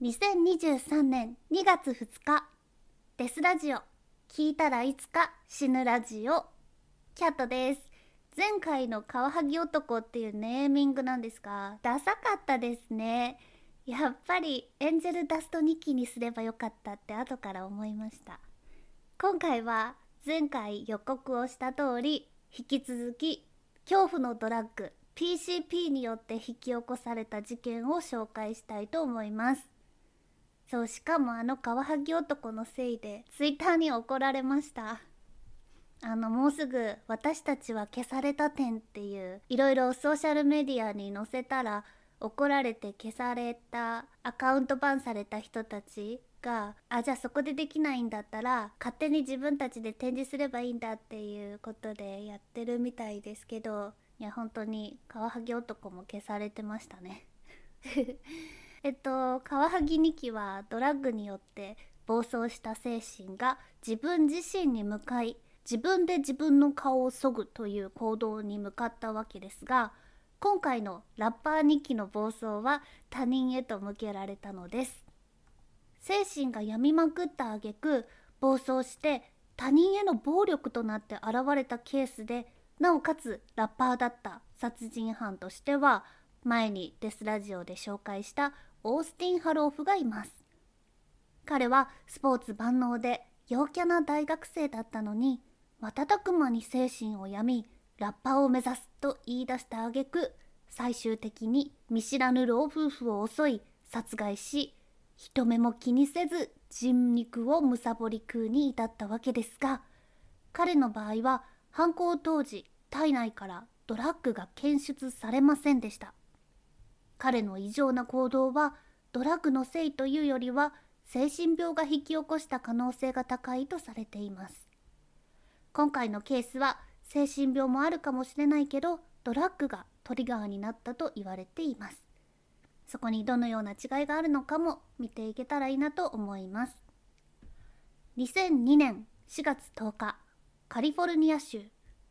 2023年2月2日デスラジオ。聞いたらいつか死ぬラジオ。キャットです。前回のカワハギ男っていうネーミングなんですがダサかったですね。やっぱりエンジェルダスト2期にすればよかったって後から思いました。今回は前回予告をした通り引き続き恐怖のドラッグ PCP によって引き起こされた事件を紹介したいと思います。そうしかもあのカワハギ男のせいでツイッターに怒られました。あのもうすぐ「私たちは消された点」っていういろいろソーシャルメディアに載せたら怒られて消されたアカウントバンされた人たちがあじゃあそこでできないんだったら勝手に自分たちで展示すればいいんだっていうことでやってるみたいですけどいや本当にカワハギ男も消されてましたね。えっとカワハギ2期はドラッグによって暴走した精神が自分自身に向かい自分で自分の顔を削ぐという行動に向かったわけですが今回のラッパー2期の暴走は他人へと向けられたのです。精神が病みまくった挙句暴走して他人への暴力となって現れたケースでなおかつラッパーだった殺人犯としては前にデスラジオで紹介したオースティン・ハローフがいます。彼はスポーツ万能で陽キャな大学生だったのに瞬く間に精神を病みラッパーを目指すと言い出した挙句最終的に見知らぬ老夫婦を襲い殺害し人目も気にせず人肉を貪り食うに至ったわけですが彼の場合は犯行当時体内からドラッグが検出されませんでした。彼の異常な行動はドラッグのせいというよりは精神病が引き起こした可能性が高いとされています。今回のケースは精神病もあるかもしれないけどドラッグがトリガーになったと言われています。そこにどのような違いがあるのかも見ていけたらいいなと思います。2002年4月10日カリフォルニア州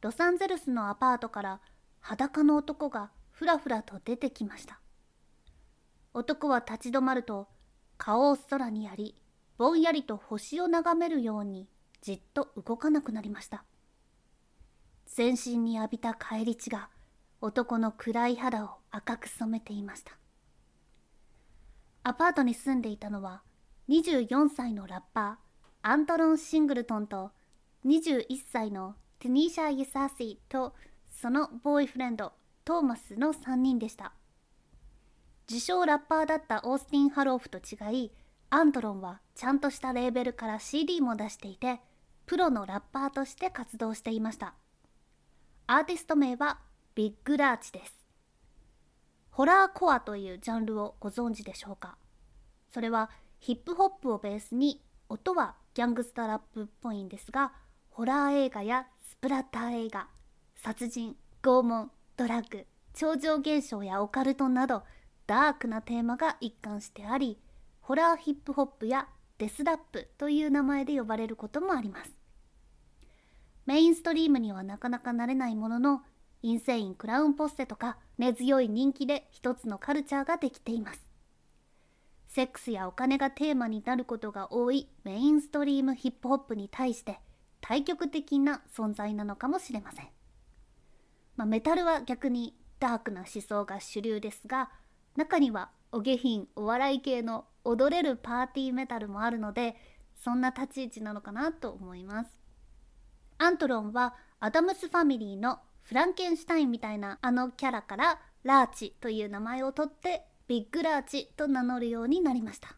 ロサンゼルスのアパートから裸の男がふらふらと出てきました。男は立ち止まると顔を空にやりぼんやりと星を眺めるようにじっと動かなくなりました。全身に浴びた返り血が男の暗い肌を赤く染めていました。アパートに住んでいたのは24歳のラッパーアントロン・シングルトンと21歳のテニーシャ・イサーシーとそのボーイフレンドトーマスの3人でした。自称ラッパーだったオースティン・ハローフと違いアントロンはちゃんとしたレーベルから CD も出していてプロのラッパーとして活動していました。アーティスト名はビッグラーチです。ホラーコアというジャンルをご存知でしょうか？それはヒップホップをベースに音はギャングスタラップっぽいんですがホラー映画やスプラッター映画殺人拷問ドラッグ超常現象やオカルトなどダークなテーマが一貫してありホラーヒップホップやデスラップという名前で呼ばれることもあります。メインストリームにはなかなかなれないもののインセインクラウンポッセとか根強い人気で一つのカルチャーができています。セックスやお金がテーマになることが多いメインストリームヒップホップに対して対極的な存在なのかもしれません、まあ、メタルは逆にダークな思想が主流ですが中にはお下品お笑い系の踊れるパーティーメタルもあるのでそんな立ち位置なのかなと思います。アントロンはアダムスファミリーのフランケンシュタインみたいなあのキャラからラーチという名前を取ってビッグラーチと名乗るようになりました。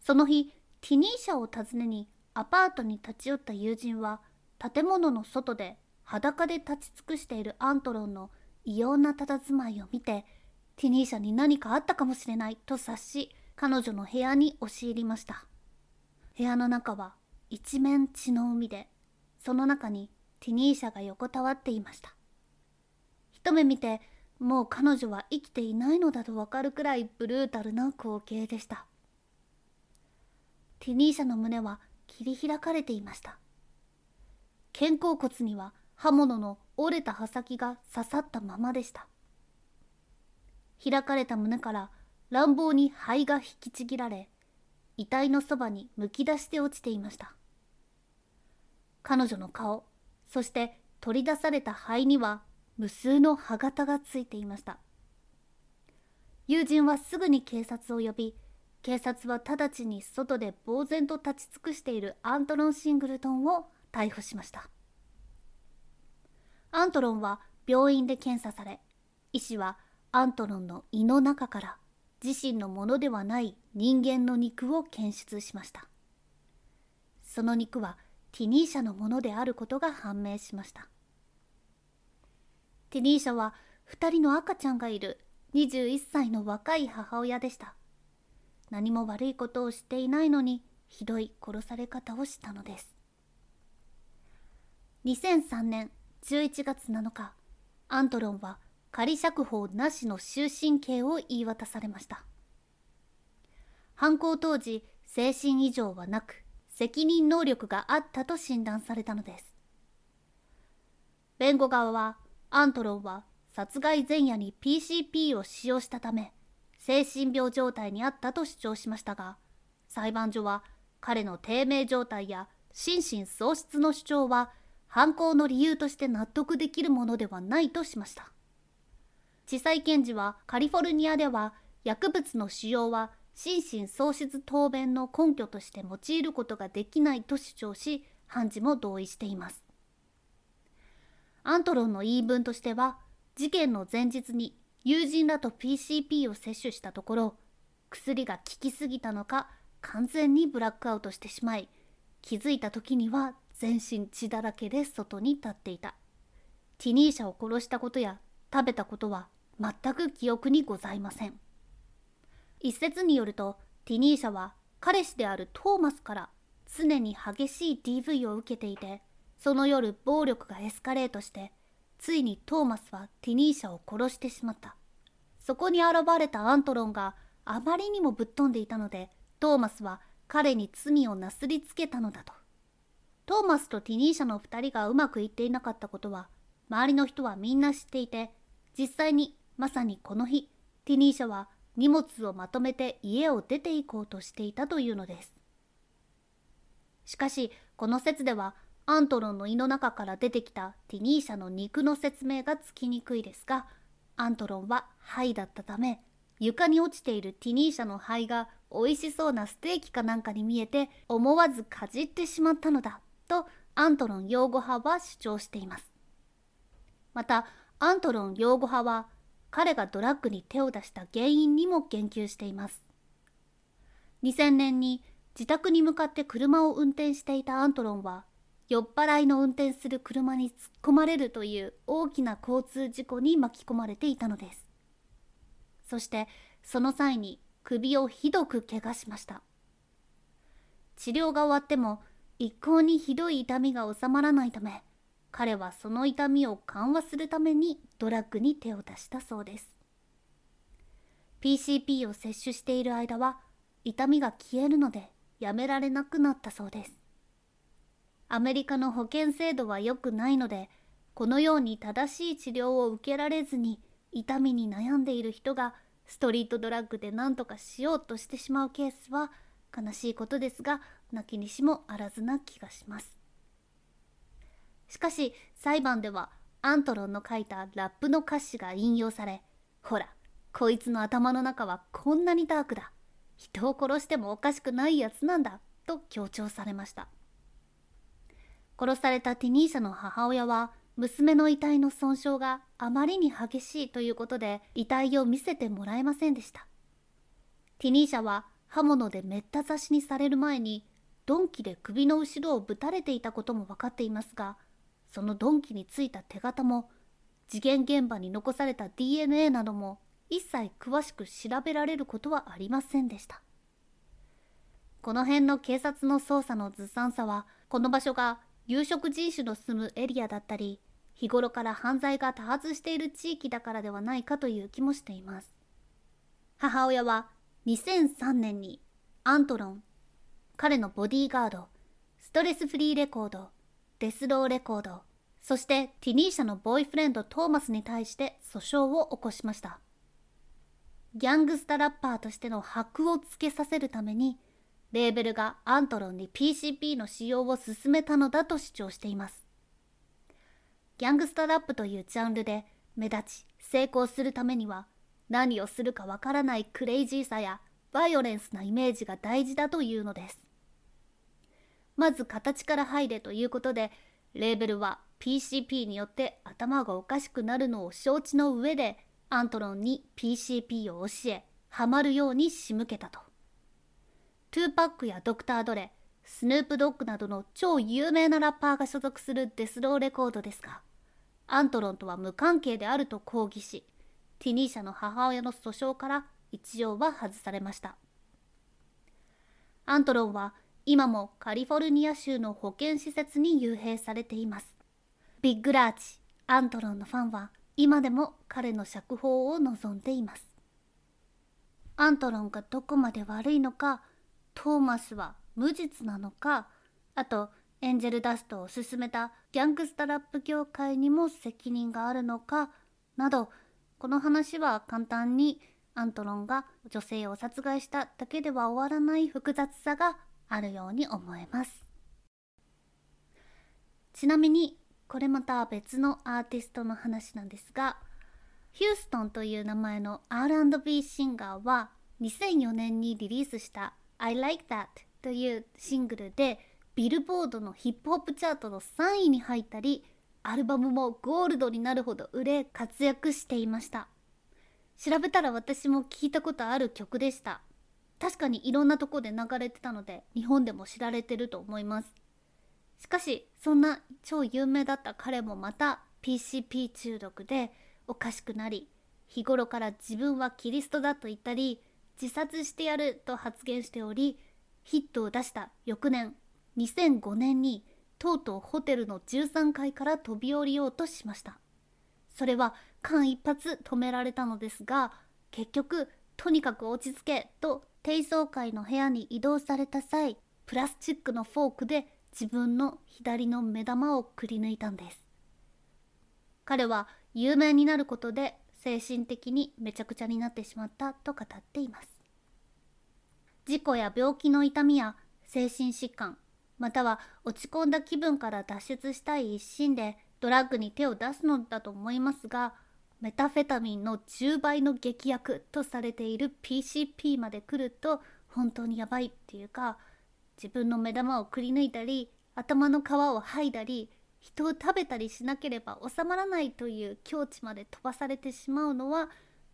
その日ティニーシャを訪ねにアパートに立ち寄った友人は建物の外で裸で立ち尽くしているアントロンの異様な佇まいを見てティニーシャに何かあったかもしれないと察し彼女の部屋に押し入りました。部屋の中は一面血の海でその中にティニーシャが横たわっていました。一目見てもう彼女は生きていないのだとわかるくらいブルータルな光景でした。ティニーシャの胸は切り開かれていました。肩甲骨には刃物の折れた刃先が刺さったままでした。開かれた胸から乱暴に肺が引きちぎられ遺体のそばにむき出して落ちていました。彼女の顔そして取り出された肺には無数の歯型がついていました。友人はすぐに警察を呼び警察は直ちに外で呆然と立ち尽くしているアントロン・シングルトンを逮捕しました。アントロンは病院で検査され医師はアントロンの胃の中から自身のものではない人間の肉を検出しました。その肉はティニーシャのものであることが判明しました。ティニーシャは2人の赤ちゃんがいる21歳の若い母親でした。何も悪いことをしていないのにひどい殺され方をしたのです。2003年11月7日アントロンは仮釈放なしの終身刑を言い渡されました。犯行当時精神異常はなく責任能力があったと診断されたのです。弁護側はアントロンは殺害前夜に PCP を使用したため精神病状態にあったと主張しましたが裁判所は彼の低迷状態や心神喪失の主張は犯行の理由として納得できるものではないとしました。地裁検事はカリフォルニアでは薬物の使用は心神喪失答弁の根拠として用いることができないと主張し判事も同意しています。アントロンの言い分としては事件の前日に友人らと PCP を摂取したところ薬が効きすぎたのか完全にブラックアウトしてしまい気づいた時には全身血だらけで外に立っていた。ティニーシャを殺したことや食べたことは全く記憶にございません。一説によるとティニーシャは彼氏であるトーマスから常に激しい DV を受けていてその夜暴力がエスカレートしてついにトーマスはティニーシャを殺してしまった。そこに現れたアントロンがあまりにもぶっ飛んでいたのでトーマスは彼に罪をなすりつけたのだと。トーマスとティニーシャの2人がうまくいっていなかったことは周りの人はみんな知っていて実際にまさにこの日ティニーシャは荷物をまとめて家を出て行こうとしていたというのです。しかしこの説ではアントロンの胃の中から出てきたティニーシャの肉の説明がつきにくいですがアントロンは肺だったため床に落ちているティニーシャの肺が美味しそうなステーキかなんかに見えて思わずかじってしまったのだとアントロン擁護派は主張しています。またアントロン擁護派は彼がドラッグに手を出した原因にも言及しています。2000年に自宅に向かって車を運転していたアントロンは酔っ払いの運転する車に突っ込まれるという大きな交通事故に巻き込まれていたのです。そしてその際に首をひどく怪我しました。治療が終わっても一向にひどい痛みが収まらないため彼はその痛みを緩和するためにドラッグに手を出したそうです。PCP を摂取している間は痛みが消えるのでやめられなくなったそうです。アメリカの保険制度は良くないのでこのように正しい治療を受けられずに痛みに悩んでいる人がストリートドラッグで何とかしようとしてしまうケースは悲しいことですが泣きにしもあらずな気がします。しかし裁判ではアントロンの書いたラップの歌詞が引用されほらこいつの頭の中はこんなにダークだ。人を殺してもおかしくないやつなんだと強調されました。殺されたティニーシャの母親は娘の遺体の損傷があまりに激しいということで遺体を見せてもらえませんでした。ティニーシャは刃物でめった刺しにされる前に鈍器で首の後ろをぶたれていたことも分かっていますがその鈍器についた手形も事件現場に残された DNA なども一切詳しく調べられることはありませんでした。この辺の警察の捜査のずさんさはこの場所が有色人種の住むエリアだったり日頃から犯罪が多発している地域だからではないかという気もしています。母親は2003年にアントロン彼のボディーガードストレスフリーレコードデスローレコード。そしてティニーシャのボーイフレンドトーマスに対して訴訟を起こしました。ギャングスタラッパーとしての箔をつけさせるためにレーベルがアントロンに PCP の使用を進めたのだと主張しています。ギャングスタラップというジャンルで目立ち成功するためには何をするかわからないクレイジーさやバイオレンスなイメージが大事だというのです。まず形から入れということでレーベルは PCP によって頭がおかしくなるのを承知の上でアントロンに PCP を教えハマるように仕向けたと。トゥーパックやドクター・ドレスヌープ・ドッグなどの超有名なラッパーが所属するデスロウレコードですがアントロンとは無関係であると抗議しティニーシャの母親の訴訟から一応は外されました。アントロンは今もカリフォルニア州の保健施設に幽閉されています。ビッグラーチアントロンのファンは今でも彼の釈放を望んでいます。アントロンがどこまで悪いのかトーマスは無実なのかあとエンジェルダストを進めたギャングスタラップ業界にも責任があるのかなどこの話は簡単にアントロンが女性を殺害しただけでは終わらない複雑さがあるように思えます。ちなみにこれまた別のアーティストの話なんですがヒューストンという名前の R&B シンガーは2004年にリリースした「I Like That」というシングルでビルボードのヒップホップチャートの3位に入ったりアルバムもゴールドになるほど売れ活躍していました。調べたら私も聞いたことある曲でした。確かにいろんなとこで流れてたので日本でも知られてると思います。しかしそんな超有名だった彼もまた PCP 中毒でおかしくなり日頃から自分はキリストだと言ったり自殺してやると発言しておりヒットを出した翌年2005年にとうとうホテルの13階から飛び降りようとしました。それは間一髪止められたのですが結局とにかく落ち着けと低層階の部屋に移動された際プラスチックのフォークで自分の左の目玉をくり抜いたんです。彼は有名になることで精神的にめちゃくちゃになってしまったと語っています。事故や病気の痛みや精神疾患または落ち込んだ気分から脱出したい一心でドラッグに手を出すのだと思いますがメタフェタミンの10倍の劇薬とされている PCP まで来ると本当にやばいっていうか自分の目玉をくり抜いたり頭の皮を剥いだり人を食べたりしなければ収まらないという境地まで飛ばされてしまうのは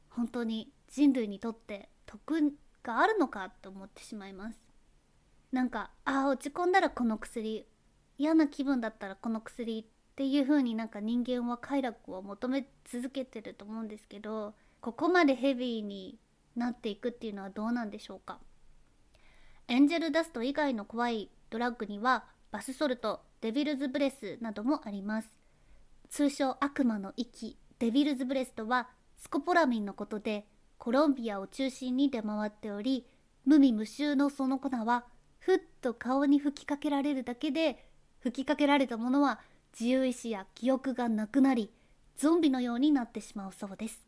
本当に人類にとって得があるのかと思ってしまいます。なんかああ落ち込んだらこの薬嫌な気分だったらこの薬っていう風になんか人間は快楽を求め続けてると思うんですけどここまでヘビーになっていくっていうのはどうなんでしょうか？エンジェルダスト以外の怖いドラッグにはバスソルト、デビルズブレスなどもあります。通称悪魔の息、デビルズブレスとはスコポラミンのことでコロンビアを中心に出回っており、無味無臭のその粉はふっと顔に吹きかけられるだけで吹きかけられたものは自由意志や記憶がなくなりゾンビのようになってしまうそうです。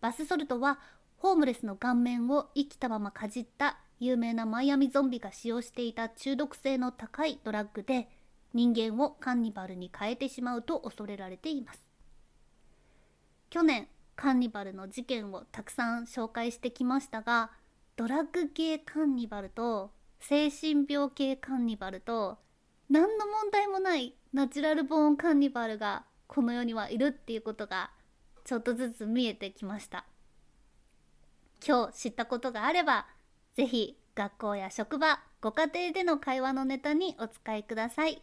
バスソルトはホームレスの顔面を生きたままかじった有名なマイアミゾンビが使用していた中毒性の高いドラッグで人間をカンニバルに変えてしまうと恐れられています。去年カンニバルの事件をたくさん紹介してきましたがドラッグ系カンニバルと精神病系カンニバルと何の問題もないナチュラルボーンカンニバルがこの世にはいるっていうことがちょっとずつ見えてきました今日知ったことがあればぜひ学校や職場、ご家庭での会話のネタにお使いください。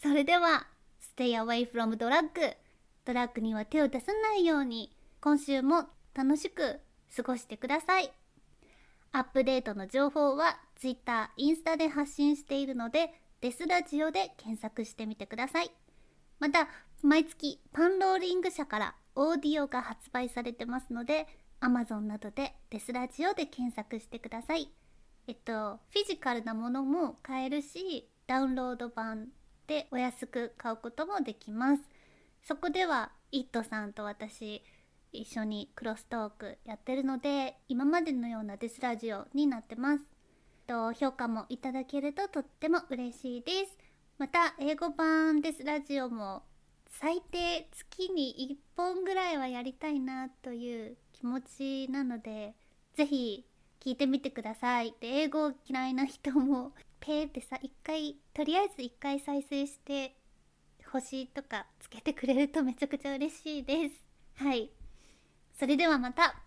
それでは、Stay away from drug ドラッグには手を出さないように今週も楽しく過ごしてください。アップデートの情報は Twitter、インスタで発信しているのでデスラジオで検索してみてください。また、毎月パンローリング社からオーディオが発売されてますので Amazon などでデスラジオで検索してください。えっと、フィジカルなものも買えるし、ダウンロード版でお安く買うこともできます。そこでは、イットさんと私、一緒にクロストークやってるので今までのようなデスラジオになってますと評価もいただけるととっても嬉しいです。また英語版デスラジオも最低月に1本ぐらいはやりたいなという気持ちなので是非聞いてみてください。で英語嫌いな人もペーってさ一回とりあえず一回再生して星とかつけてくれるとめちゃくちゃ嬉しいです。はい。それではまた。